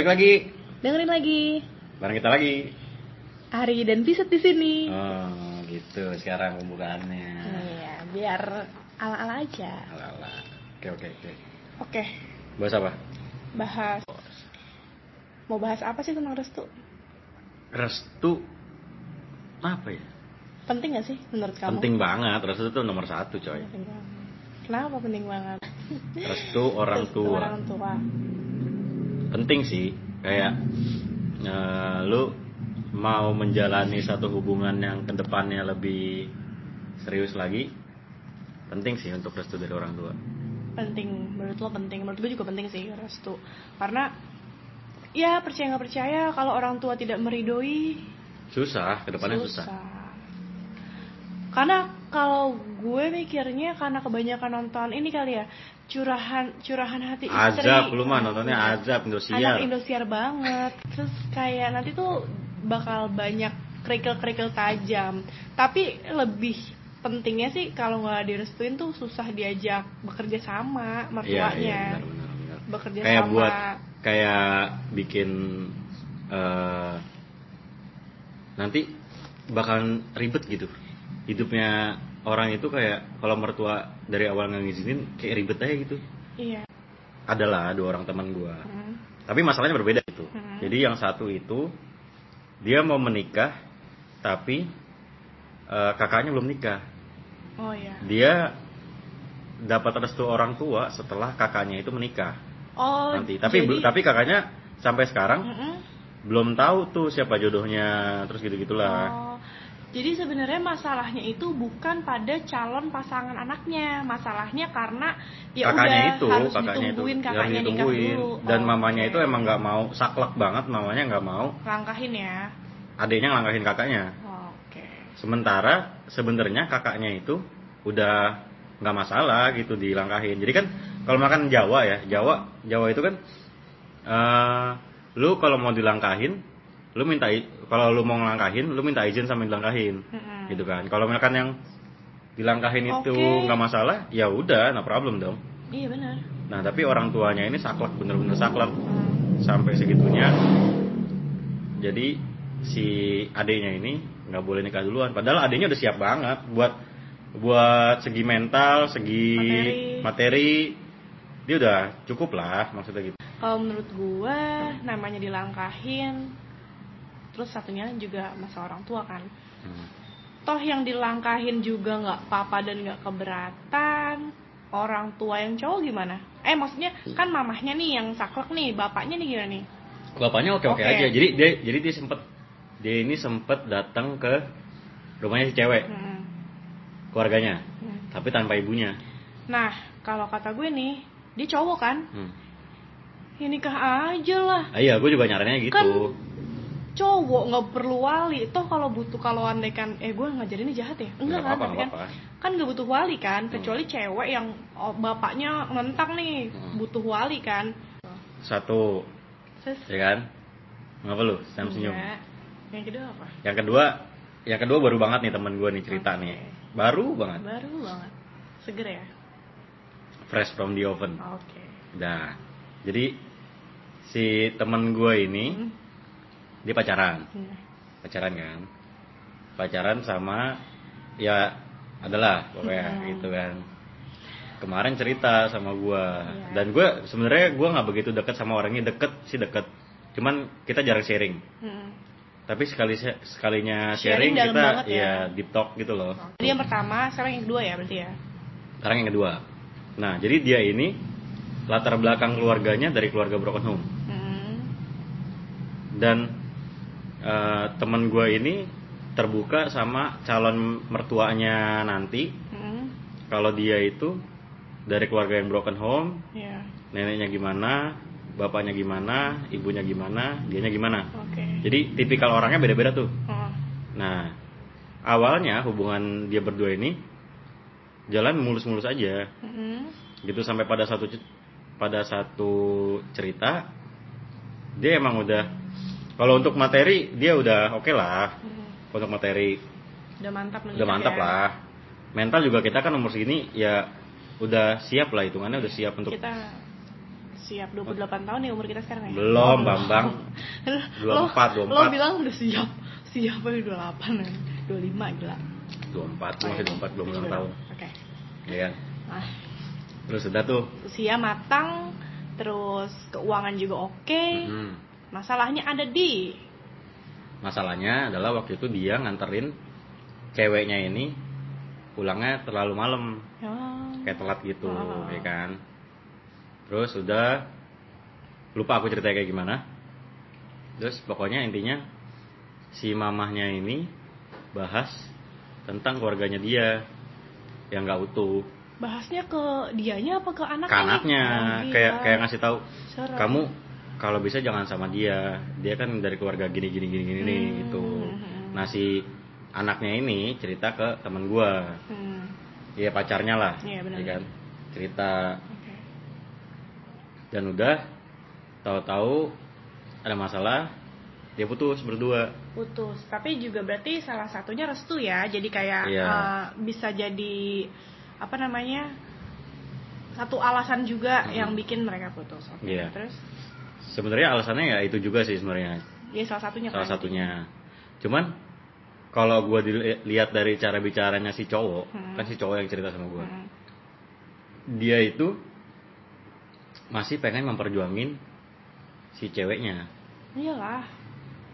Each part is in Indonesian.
Balik lagi Dengerin lagi. bareng kita lagi. Ari dan Piset di sini. Oh, gitu. Sekarang pembukaannya. Iya, biar ala-ala aja. Alala. Oke, oke, oke. Oke, Bahas apa? bahas. Mau bahas apa sih tentang restu? Restu apa ya? Penting gak sih menurut kamu? Penting banget. Restu itu nomor satu, coy. Penting banget. Kenapa penting banget? Restu orang Restu tua. Orang tua. Penting sih. Kayak eh, lu mau menjalani satu hubungan yang ke depannya lebih serius lagi, penting sih untuk restu dari orang tua. Penting. Menurut lo penting. Menurut gue juga penting sih restu. Karena ya percaya nggak percaya kalau orang tua tidak meridoi Susah, ke depannya susah. Karena kalau gue mikirnya karena kebanyakan nonton ini kali ya curahan curahan hati istri. Azab lu mah nontonnya azab Indosiar. Anak Indosiar banget. Terus kayak nanti tuh bakal banyak kerikil-kerikil tajam. Tapi lebih pentingnya sih kalau nggak direstuin tuh susah diajak bekerja sama Iya, mertuanya. iya, benar, benar, benar. Bekerja Kayak sama. buat kayak bikin eh nanti bakalan ribet gitu. Hidupnya orang itu kayak kalau mertua dari awal nggak ngizinin kayak ribet aja gitu. Iya. Adalah dua orang teman gua. Hmm. Tapi masalahnya berbeda itu. Hmm. Jadi yang satu itu dia mau menikah tapi eh, kakaknya belum nikah. Oh iya. Dia dapat restu orang tua setelah kakaknya itu menikah Oh. nanti. Tapi jadi- tapi kakaknya sampai sekarang Mm-mm. belum tahu tuh siapa jodohnya terus gitu gitulah. Oh, jadi sebenarnya masalahnya itu bukan pada calon pasangan anaknya, masalahnya karena ya kakaknya udah itu, harus kakaknya itu ditungguin yang kakaknya nikah ditungguin dulu. dan Oh, mamanya oke. itu emang nggak mau saklek banget mamanya nggak mau langkahin ya. adiknya ngelangkahin kakaknya. Oh, Oke. Sementara sebenarnya kakaknya itu udah nggak masalah gitu dilangkahin. Jadi kan kalau makan Jawa ya, Jawa Jawa itu kan eh lu kalau mau dilangkahin, lu minta kalau lu mau ngelangkahin, lu minta izin sama dilangkahin. Mm-mm. Gitu kan. Kalau misalkan yang dilangkahin itu Oke. nggak masalah, ya udah, no problem dong. Iya benar. Nah, tapi orang tuanya ini saklek, bener-bener saklek Hmm. sampai segitunya. Jadi si adiknya ini nggak boleh nikah duluan. Padahal adiknya udah siap banget buat buat segi mental, segi Materi. materi, dia udah cukup lah maksudnya gitu. Kalau menurut gue namanya dilangkahin, terus satunya juga masa orang tua kan. Hmm. Toh yang dilangkahin juga nggak papa dan nggak keberatan. Orang tua yang cowok gimana? Eh maksudnya kan mamahnya nih yang saklek nih, bapaknya nih gimana nih? Bapaknya oke oke Oke. aja. Jadi dia jadi dia sempet dia ini sempet datang ke rumahnya si cewek, Hmm. keluarganya, Hmm. tapi tanpa ibunya. Nah, kalau kata gue nih, dia cowok kan? Hmm. Ya nikah aja lah. Ah, iya, gue juga nyaraninnya gitu. Kan- Cowok nggak perlu wali. Toh kalau butuh kalau andaikan eh gue ngajarin ini jahat ya? Enggak Nggak kan, tapi kan nggak kan nggak butuh wali kan, kecuali cewek yang oh, bapaknya nentang nih, Hmm. butuh wali kan. Satu, Terus ya kan? Ngapa lu? Senyum senyum. Yang kedua apa? Yang kedua, yang kedua baru banget nih temen gue nih cerita Oke. nih. Baru banget. Baru banget. Seger ya? Fresh from the oven. Oke. Nah, jadi si temen gue ini Hmm. Dia pacaran, Hmm. pacaran kan? Pacaran sama ya adalah pokoknya Hmm. gitu kan. Kemarin cerita sama gue Iya. dan gue sebenarnya gue nggak begitu deket sama orangnya deket sih deket, cuman kita jarang sharing. Hmm. Tapi sekali sekalinya Sharing sharing, kita ya. ya deep talk gitu loh. Jadi yang pertama, sekarang yang kedua ya berarti ya? Sekarang yang kedua. Nah, jadi dia ini latar belakang keluarganya dari keluarga broken home. Hmm. Dan eh, temen gue ini terbuka sama calon mertuanya nanti Hmm. kalau dia itu dari keluarga yang broken home, Ya. neneknya gimana, bapaknya gimana, ibunya gimana, dianya gimana. Oke. Jadi tipikal orangnya beda-beda tuh. Oh. Nah, awalnya hubungan dia berdua ini jalan mulus-mulus aja. Hmm. gitu sampai pada satu pada satu cerita dia emang udah kalau untuk materi dia udah oke lah Hmm. untuk materi Udah mantap udah mantap ya. lah mental juga kita kan umur segini ya udah siap lah hitungannya udah siap untuk Kita siap 28 tahun ya umur kita sekarang ya Belum, Bambang. lo, 24, 24. lo bilang udah siap siap aja 28 ya 25 gila 24, masih 24 belum ulang tahun. oke Iya kan? nah Terus udah tuh. usia matang terus keuangan juga oke Hmm. Masalahnya ada di Masalahnya adalah waktu itu dia nganterin ceweknya ini pulangnya terlalu malam, ya, kayak telat gitu, Ah. ya kan. Terus udah lupa aku ceritanya kayak gimana. Terus pokoknya intinya si mamahnya ini bahas tentang keluarganya dia yang nggak utuh. bahasnya ke dianya apa ke anaknya Ke anaknya Oh, kayak gila. kayak ngasih tahu Serem. kamu kalau bisa jangan sama dia. Dia kan dari keluarga gini gini gini gini nih, Hmm. gitu. Nah si anaknya ini cerita ke teman gua, Hmm, ya pacarnya lah, Iya, benar. ya kan. Cerita oke. dan udah tahu-tahu ada masalah dia putus berdua. putus tapi juga berarti salah satunya restu ya jadi kayak Iya. eh, bisa jadi apa namanya satu alasan juga Hmm. yang bikin mereka putus oke Iya. terus Sebenarnya alasannya ya itu juga sih sebenarnya. ya salah satunya Salah kan? satunya. Cuman kalau gua dilihat dari cara bicaranya si cowok, Hmm. kan si cowok yang cerita sama gua. Hmm. Dia itu masih pengen memperjuangin si ceweknya. iyalah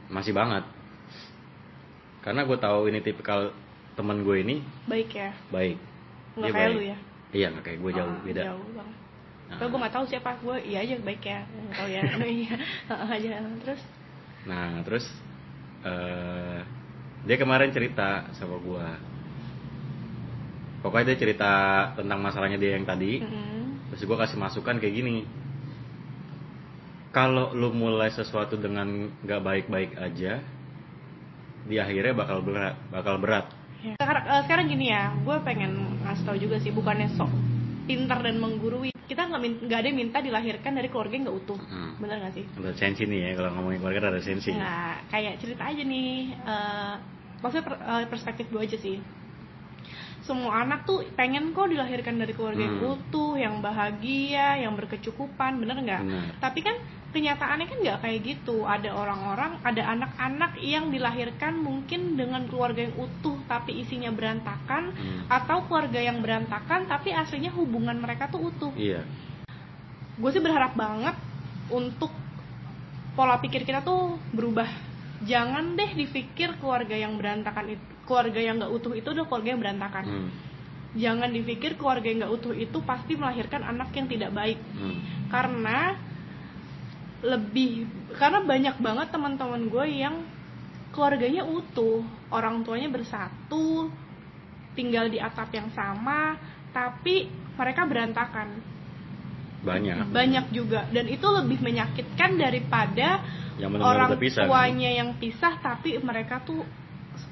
Masih banget. Karena gue tahu ini tipikal teman gue ini baik ya baik. nggak kayak baik. lu ya Iya nggak kayak gue jauh Ah, beda. jauh banget. Tapi gue nggak tahu siapa. Gue iya aja baik ya. Nggak tahu ya. Iya aja. Terus? Nah terus eh dia kemarin cerita sama gua. Pokoknya dia cerita tentang masalahnya dia yang tadi. mm, Terus gua kasih masukan kayak gini. Kalau lu mulai sesuatu dengan nggak baik-baik aja, di akhirnya bakal berat, bakal berat. sekarang eh, sekarang gini ya. Gue pengen ngasih tahu juga sih bukannya sok pintar dan menggurui kita nggak nggak ada yang minta dilahirkan dari keluarga yang nggak utuh Hmm. bener nggak sih Ada sensi nih ya kalau ngomongin keluarga ada sensi. Nah, kayak cerita aja nih, eh maksudnya per- eh, perspektif gue aja sih. Semua anak tuh pengen kok dilahirkan dari keluarga yang Hmm. utuh, yang bahagia, yang berkecukupan, bener nggak? Tapi kan kenyataannya kan nggak kayak gitu. Ada orang-orang, ada anak-anak yang dilahirkan mungkin dengan keluarga yang utuh tapi isinya berantakan, Hmm. atau keluarga yang berantakan tapi aslinya hubungan mereka tuh utuh Iya. gue sih berharap banget untuk pola pikir kita tuh berubah jangan deh dipikir keluarga yang berantakan itu keluarga yang nggak utuh itu adalah keluarga yang berantakan Hmm. jangan dipikir keluarga yang nggak utuh itu pasti melahirkan anak yang tidak baik Hmm. karena lebih karena banyak banget teman-teman gue yang keluarganya utuh orang tuanya bersatu tinggal di atap yang sama tapi mereka berantakan Banyak. banyak juga dan itu lebih menyakitkan daripada Yang orang pisah, kan? tuanya yang pisah tapi mereka tuh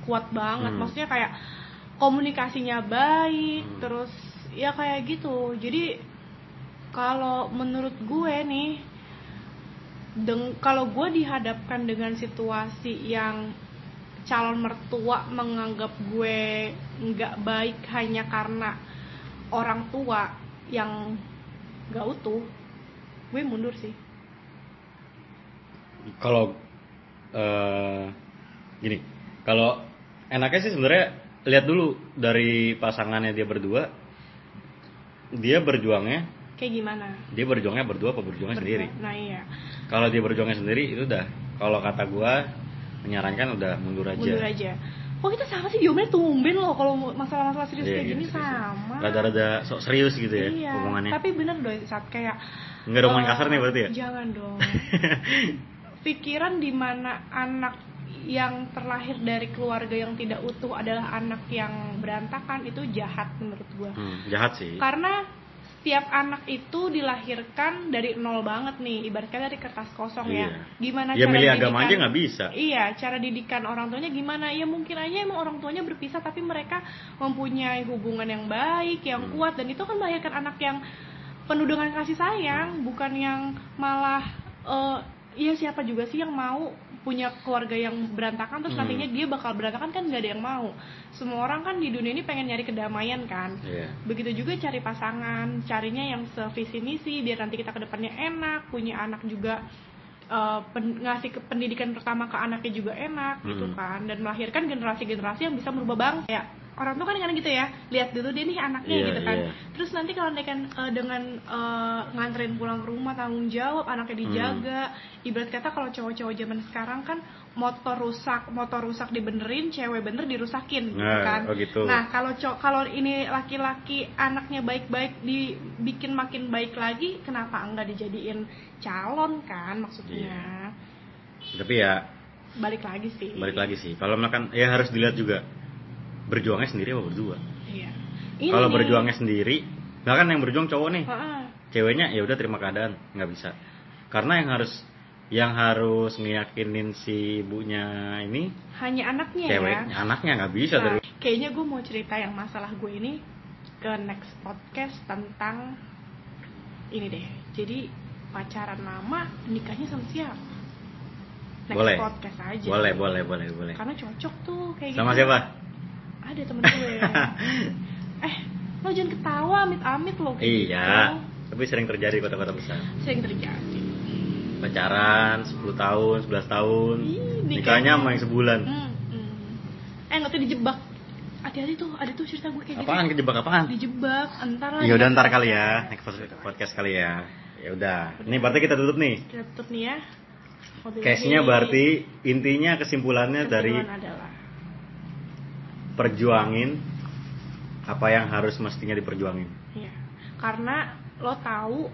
kuat banget Hmm. maksudnya kayak komunikasinya baik Hmm. terus ya kayak gitu jadi kalau menurut gue nih deng kalau gue dihadapkan dengan situasi yang calon mertua menganggap gue nggak baik hanya karena orang tua yang nggak utuh gue mundur sih. Kalau eh gini, kalau enaknya sih sebenarnya lihat dulu dari pasangannya dia berdua, dia berjuangnya, kayak gimana dia berjuangnya berdua apa berjuangnya Berdua. sendiri. nah iya Kalau dia berjuangnya sendiri itu udah, kalau kata gua menyarankan udah mundur aja. mundur aja kok kita sama sih jawabannya tumben loh kalau masalah-masalah serius Iya, kayak gitu gini sih. sama Rada-rada sok serius gitu ya iya tapi bener dong saat kayak Nggak ada omongan eh, kasar nih berarti ya? jangan dong pikiran di mana anak yang terlahir dari keluarga yang tidak utuh adalah anak yang berantakan itu jahat menurut gua Hmm, jahat sih. karena setiap anak itu dilahirkan dari nol banget nih ibaratnya dari kertas kosong ya Iya. gimana Ya cara milih agama didikan- aja nggak bisa. iya cara didikan orang tuanya gimana ya mungkin aja emang orang tuanya berpisah tapi mereka mempunyai hubungan yang baik yang Hmm. kuat dan itu kan melahirkan anak yang penuh dengan kasih sayang bukan yang malah eh ya siapa juga sih yang mau punya keluarga yang berantakan terus Hmm. nantinya dia bakal berantakan kan nggak ada yang mau semua orang kan di dunia ini pengen nyari kedamaian kan Iya. begitu juga cari pasangan carinya yang sevisi misi biar nanti kita ke depannya enak punya anak juga eh, pen- ngasih ke- pendidikan pertama ke anaknya juga enak gitu Hmm. kan dan melahirkan generasi-generasi yang bisa merubah bangsa ya orang tuh kan kadang gitu ya lihat dulu dia nih anaknya Iya, gitu kan. iya. terus nanti kalau dia kan eh, dengan eh, nganterin pulang ke rumah tanggung jawab anaknya dijaga. Ibarat kata kalau cowok-cowok zaman sekarang kan motor rusak motor rusak dibenerin cewek bener dirusakin gitu Nah, kan. oh gitu. nah kalau co- kalau ini laki-laki anaknya baik-baik dibikin makin baik lagi kenapa enggak dijadiin calon kan maksudnya? Tapi ya balik lagi sih. Balik lagi sih. Kalau makan ya harus dilihat juga berjuangnya sendiri apa berdua. iya Kalau berjuangnya sendiri, nggak kan yang berjuang cowok nih. Heeh. Ceweknya ya udah terima keadaan, nggak bisa. Karena yang harus yang harus ngeyakinin si ibunya ini hanya anaknya ceweknya, ya anaknya nggak bisa Nah, dari kayaknya gue mau cerita yang masalah gue ini ke next podcast tentang ini deh. Jadi pacaran lama nikahnya sama siapa? Next boleh. podcast aja. Boleh, boleh, boleh, boleh. Karena cocok tuh kayak Sama gitu. siapa? Ada temen gue. eh, lo jangan ketawa amit-amit lo iya. gitu. Tapi sering terjadi di kota-kota besar. Sering terjadi. Pacaran 10 tahun, 11 tahun. Ih, Nikahnya sama yang sebulan. Hmm, hmm. Eh, nggak tuh dijebak. Hati-hati tuh, ada tuh cerita gue kayak Apaan gitu. kejebak apaan? Dijebak, entar lah. Ya udah ntar kali ya, next podcast kali ya. Ya udah. Ini berarti kita tutup nih. Kita tutup nih ya. Case-nya berarti intinya kesimpulannya dari kesimpulan adalah perjuangin apa yang harus mestinya diperjuangin. Iya. Karena lo tahu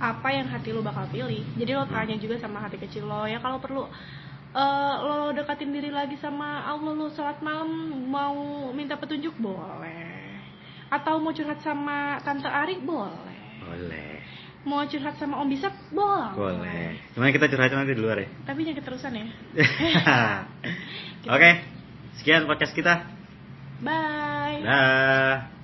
apa yang hati lo bakal pilih. Jadi lo tanya juga sama hati kecil lo ya kalau perlu eh, lo dekatin diri lagi sama Allah lo sholat malam mau minta petunjuk boleh. Atau mau curhat sama tante Ari boleh. Boleh. Mau curhat sama Om Bisat boleh. Boleh. Cuma kita curhatnya nanti di luar ya. Tapi jangan keterusan ya. Oke. Sekian podcast kita. Bye. Dah.